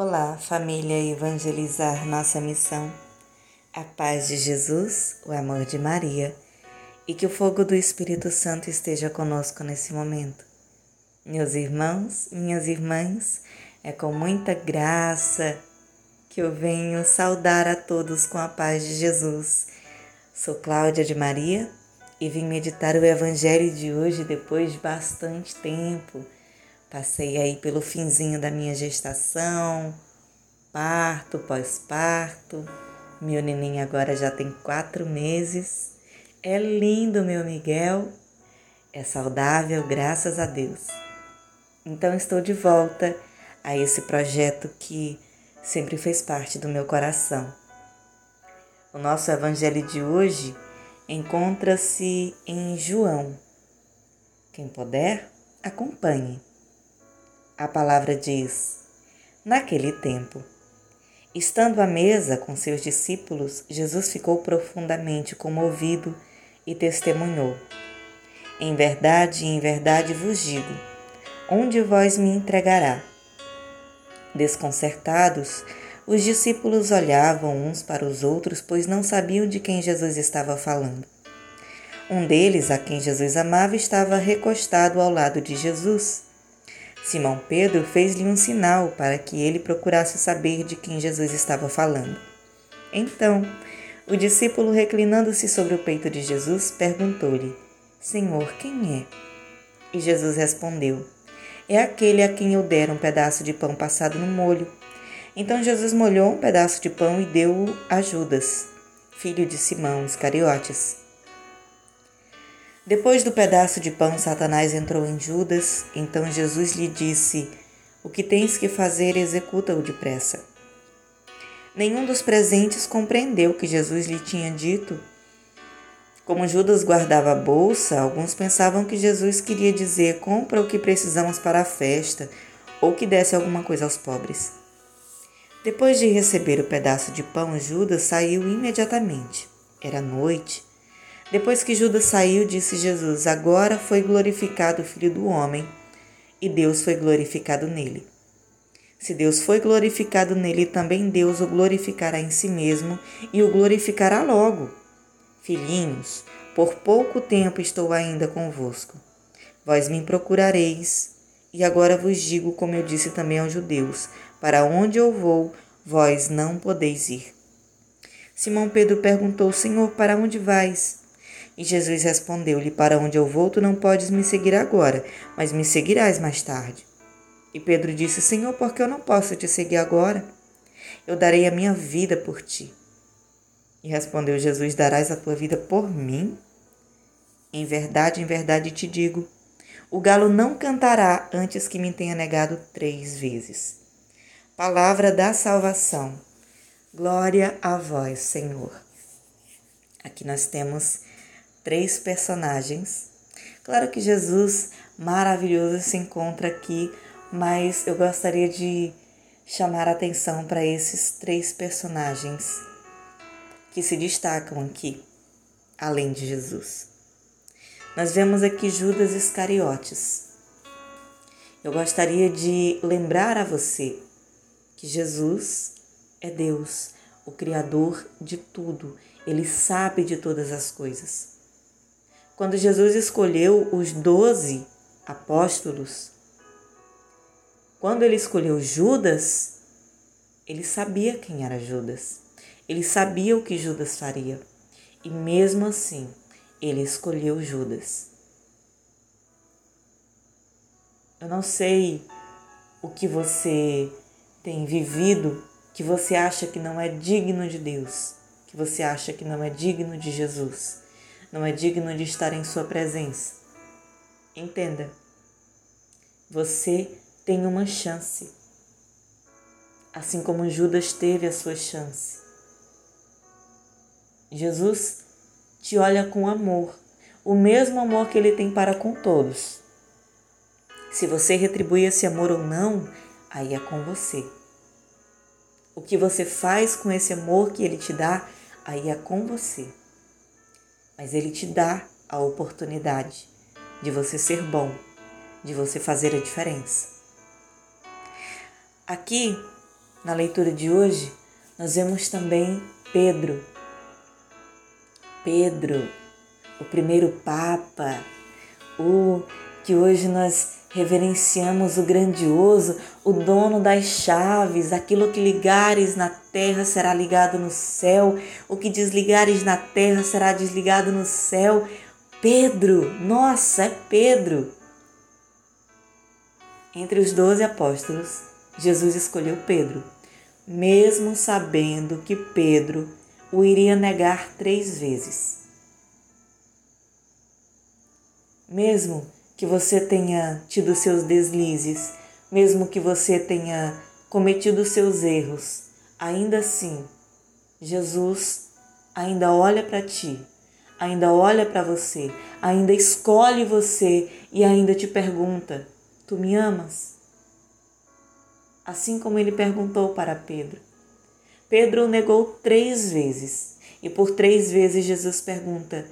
Olá, família Evangelizar Nossa Missão. A paz de Jesus, o amor de Maria e que o fogo do Espírito Santo esteja conosco nesse momento. Meus irmãos, minhas irmãs, é com muita graça que eu venho saudar a todos com a paz de Jesus. Sou Cláudia de Maria e vim meditar o Evangelho de hoje depois de bastante tempo Passei aí pelo finzinho da minha gestação, parto, pós-parto. Meu neném agora já tem quatro meses. É lindo, meu Miguel. É saudável, graças a Deus. Então estou de volta a esse projeto que sempre fez parte do meu coração. O nosso evangelho de hoje encontra-se em João. Quem puder, acompanhe. A palavra diz: Naquele tempo, estando à mesa com seus discípulos, Jesus ficou profundamente comovido e testemunhou: Em verdade, em verdade vos digo, um de vós me entregará. Desconcertados, os discípulos olhavam uns para os outros, pois não sabiam de quem Jesus estava falando. Um deles, a quem Jesus amava, estava recostado ao lado de Jesus. Simão Pedro fez-lhe um sinal para que ele procurasse saber de quem Jesus estava falando. Então, o discípulo, reclinando-se sobre o peito de Jesus, perguntou-lhe: Senhor, quem é? E Jesus respondeu: É aquele a quem eu der um pedaço de pão passado no molho. Então Jesus molhou um pedaço de pão e deu-o a Judas, filho de Simão Iscariotes. Depois do pedaço de pão, Satanás entrou em Judas. Então Jesus lhe disse: O que tens que fazer, executa-o depressa. Nenhum dos presentes compreendeu o que Jesus lhe tinha dito. Como Judas guardava a bolsa, alguns pensavam que Jesus queria dizer: compra o que precisamos para a festa, ou que desse alguma coisa aos pobres. Depois de receber o pedaço de pão, Judas saiu imediatamente. Era noite. Depois que Judas saiu, disse Jesus: Agora foi glorificado o Filho do Homem, e Deus foi glorificado nele. Se Deus foi glorificado nele, também Deus o glorificará em si mesmo e o glorificará logo. Filhinhos, por pouco tempo estou ainda convosco. Vós me procurareis, e agora vos digo, como eu disse também aos judeus: para onde eu vou, vós não podeis ir. Simão Pedro perguntou: Senhor, para onde vais? E Jesus respondeu-lhe: Para onde eu vou, tu não podes me seguir agora, mas me seguirás mais tarde. E Pedro disse: Senhor, por que eu não posso te seguir agora? Eu darei a minha vida por ti. E respondeu Jesus: Darás a tua vida por mim? Em verdade, em verdade te digo: o galo não cantará antes que me tenha negado três vezes. Palavra da salvação. Glória a vós, Senhor. Aqui nós temos três personagens. Claro que Jesus maravilhoso se encontra aqui, mas eu gostaria de chamar a atenção para esses três personagens que se destacam aqui, além de Jesus. Nós vemos aqui Judas Iscariotes. Eu gostaria de lembrar a você que Jesus é Deus, o Criador de tudo, ele sabe de todas as coisas. Quando Jesus escolheu os doze apóstolos, quando ele escolheu Judas, ele sabia quem era Judas. Ele sabia o que Judas faria. E mesmo assim, ele escolheu Judas. Eu não sei o que você tem vivido que você acha que não é digno de Deus, que você acha que não é digno de Jesus não é digno de estar em Sua presença. Entenda, você tem uma chance, assim como Judas teve a sua chance. Jesus te olha com amor, o mesmo amor que Ele tem para com todos. Se você retribui esse amor ou não, aí é com você. O que você faz com esse amor que Ele te dá, aí é com você mas ele te dá a oportunidade de você ser bom, de você fazer a diferença. Aqui na leitura de hoje, nós vemos também Pedro. Pedro, o primeiro Papa, o que hoje nós reverenciamos o grandioso, o dono das chaves, aquilo que ligares na terra será ligado no céu, o que desligares na terra será desligado no céu. Pedro, nossa, é Pedro. Entre os doze apóstolos, Jesus escolheu Pedro, mesmo sabendo que Pedro o iria negar três vezes. Mesmo que você tenha tido seus deslizes, mesmo que você tenha cometido seus erros, ainda assim, Jesus ainda olha para ti, ainda olha para você, ainda escolhe você e ainda te pergunta: Tu me amas? Assim como ele perguntou para Pedro. Pedro negou três vezes e por três vezes Jesus pergunta: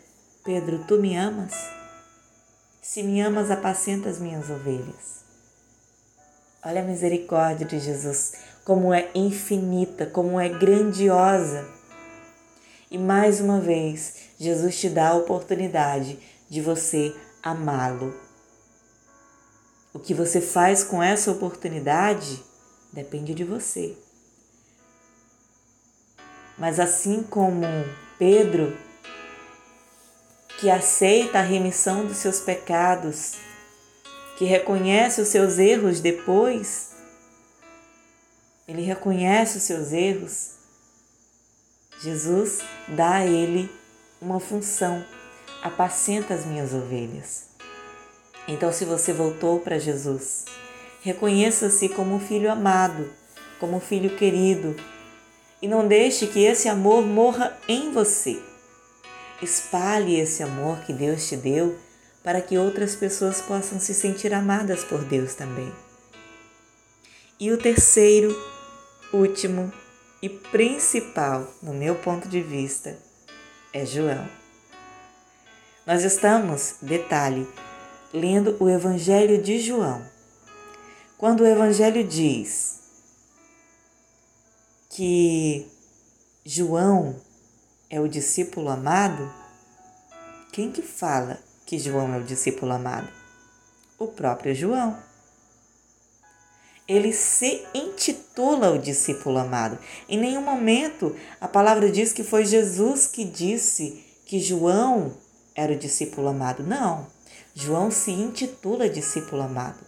Pedro, tu me amas? Se me amas, apacenta as minhas ovelhas. Olha a misericórdia de Jesus, como é infinita, como é grandiosa. E mais uma vez, Jesus te dá a oportunidade de você amá-lo. O que você faz com essa oportunidade depende de você. Mas assim como Pedro que aceita a remissão dos seus pecados, que reconhece os seus erros depois, ele reconhece os seus erros, Jesus dá a ele uma função: apacenta as minhas ovelhas. Então, se você voltou para Jesus, reconheça-se como um filho amado, como um filho querido, e não deixe que esse amor morra em você. Espalhe esse amor que Deus te deu para que outras pessoas possam se sentir amadas por Deus também. E o terceiro, último e principal, no meu ponto de vista, é João. Nós estamos, detalhe, lendo o Evangelho de João. Quando o Evangelho diz que João é o discípulo amado? Quem que fala que João é o discípulo amado? O próprio João. Ele se intitula o discípulo amado. Em nenhum momento a palavra diz que foi Jesus que disse que João era o discípulo amado. Não. João se intitula discípulo amado.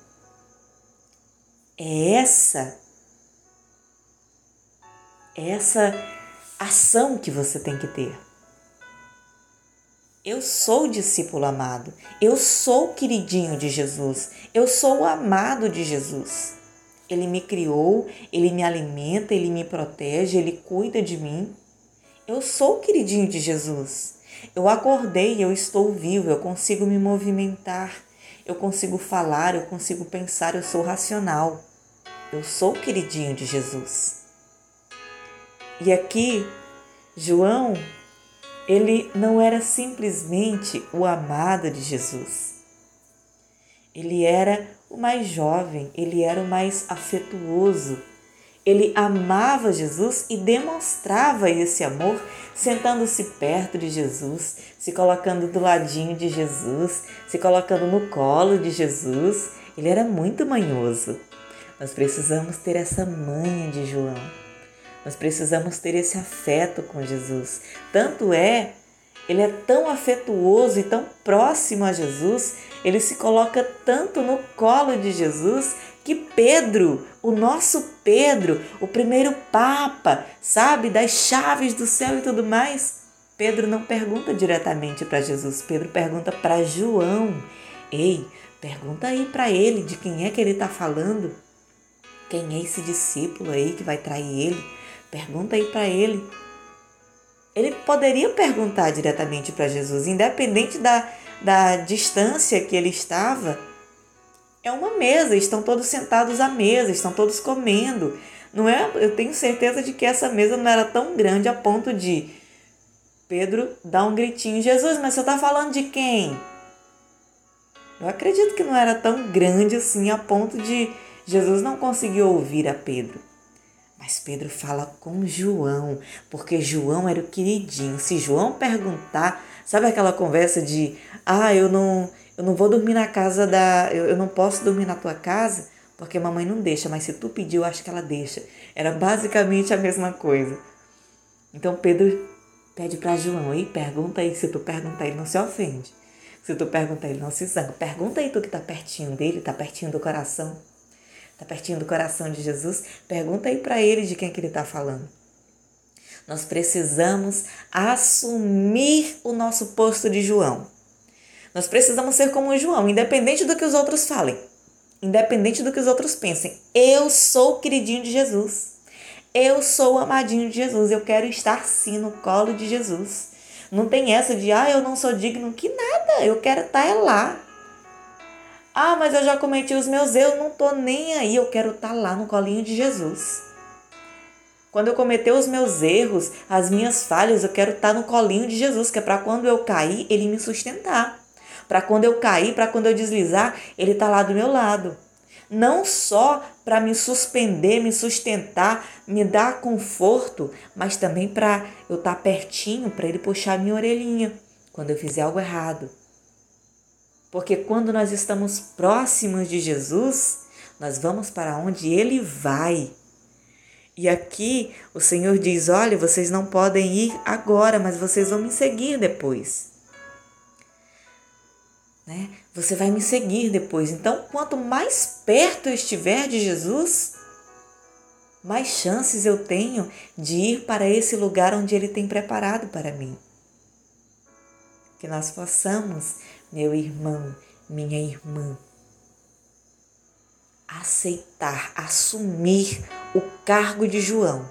É essa essa ação que você tem que ter. Eu sou discípulo amado, eu sou queridinho de Jesus, eu sou o amado de Jesus. Ele me criou, ele me alimenta, ele me protege, ele cuida de mim. Eu sou o queridinho de Jesus. Eu acordei, eu estou vivo, eu consigo me movimentar, eu consigo falar, eu consigo pensar, eu sou racional. Eu sou o queridinho de Jesus. E aqui, João, ele não era simplesmente o amado de Jesus. Ele era o mais jovem, ele era o mais afetuoso. Ele amava Jesus e demonstrava esse amor sentando-se perto de Jesus, se colocando do ladinho de Jesus, se colocando no colo de Jesus. Ele era muito manhoso. Nós precisamos ter essa manha de João nós precisamos ter esse afeto com Jesus. Tanto é, ele é tão afetuoso e tão próximo a Jesus, ele se coloca tanto no colo de Jesus que Pedro, o nosso Pedro, o primeiro Papa, sabe, das chaves do céu e tudo mais, Pedro não pergunta diretamente para Jesus, Pedro pergunta para João. Ei, pergunta aí para ele de quem é que ele está falando. Quem é esse discípulo aí que vai trair ele? Pergunta aí para ele. Ele poderia perguntar diretamente para Jesus, independente da, da distância que ele estava. É uma mesa, estão todos sentados à mesa, estão todos comendo. Não é? Eu tenho certeza de que essa mesa não era tão grande a ponto de Pedro dar um gritinho: Jesus, mas você está falando de quem? Eu acredito que não era tão grande assim a ponto de Jesus não conseguir ouvir a Pedro. Mas Pedro fala com João, porque João era o queridinho. Se João perguntar, sabe aquela conversa de, ah, eu não, eu não vou dormir na casa da, eu, eu não posso dormir na tua casa, porque mamãe não deixa, mas se tu pedir, eu acho que ela deixa. Era basicamente a mesma coisa. Então Pedro pede para João, e pergunta aí, se tu perguntar, ele não se ofende. Se tu perguntar, ele não se zanga. Pergunta aí tu que tá pertinho dele, tá pertinho do coração. Tá pertinho do coração de Jesus? Pergunta aí para ele de quem que ele tá falando. Nós precisamos assumir o nosso posto de João. Nós precisamos ser como João, independente do que os outros falem, independente do que os outros pensem. Eu sou o queridinho de Jesus. Eu sou o amadinho de Jesus. Eu quero estar sim no colo de Jesus. Não tem essa de, ah, eu não sou digno, que nada, eu quero estar tá lá. Ah, mas eu já cometi os meus erros, não tô nem aí, eu quero estar tá lá no colinho de Jesus. Quando eu cometer os meus erros, as minhas falhas, eu quero estar tá no colinho de Jesus, que é para quando eu cair, ele me sustentar. Para quando eu cair, para quando eu deslizar, ele tá lá do meu lado não só para me suspender, me sustentar, me dar conforto, mas também para eu estar tá pertinho, para ele puxar minha orelhinha quando eu fizer algo errado. Porque quando nós estamos próximos de Jesus, nós vamos para onde ele vai. E aqui o Senhor diz: Olha, vocês não podem ir agora, mas vocês vão me seguir depois né? Você vai me seguir depois. Então, quanto mais perto eu estiver de Jesus, mais chances eu tenho de ir para esse lugar onde Ele tem preparado para mim. Que nós possamos, meu irmão, minha irmã, aceitar, assumir o cargo de João.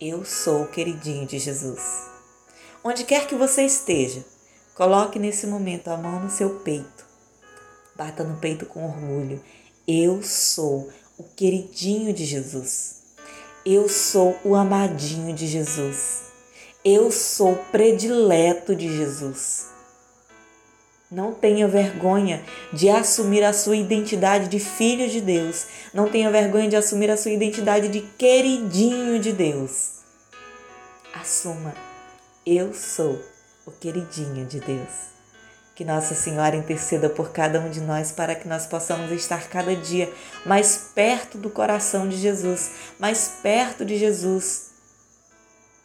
Eu sou o queridinho de Jesus. Onde quer que você esteja, Coloque nesse momento a mão no seu peito. Bata no peito com orgulho. Eu sou o queridinho de Jesus. Eu sou o amadinho de Jesus. Eu sou o predileto de Jesus. Não tenha vergonha de assumir a sua identidade de filho de Deus. Não tenha vergonha de assumir a sua identidade de queridinho de Deus. Assuma, eu sou o queridinho de Deus. Que Nossa Senhora interceda por cada um de nós para que nós possamos estar cada dia mais perto do coração de Jesus, mais perto de Jesus.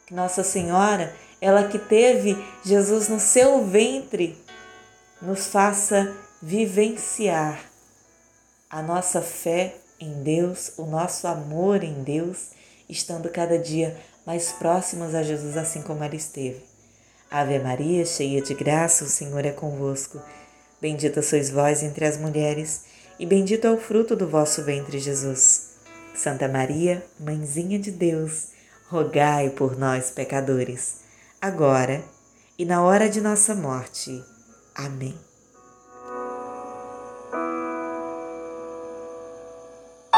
Que Nossa Senhora, ela que teve Jesus no seu ventre, nos faça vivenciar a nossa fé em Deus, o nosso amor em Deus, estando cada dia mais próximos a Jesus, assim como ela esteve. Ave Maria, cheia de graça, o Senhor é convosco. Bendita sois vós entre as mulheres, e bendito é o fruto do vosso ventre, Jesus. Santa Maria, Mãezinha de Deus, rogai por nós, pecadores, agora e na hora de nossa morte. Amém.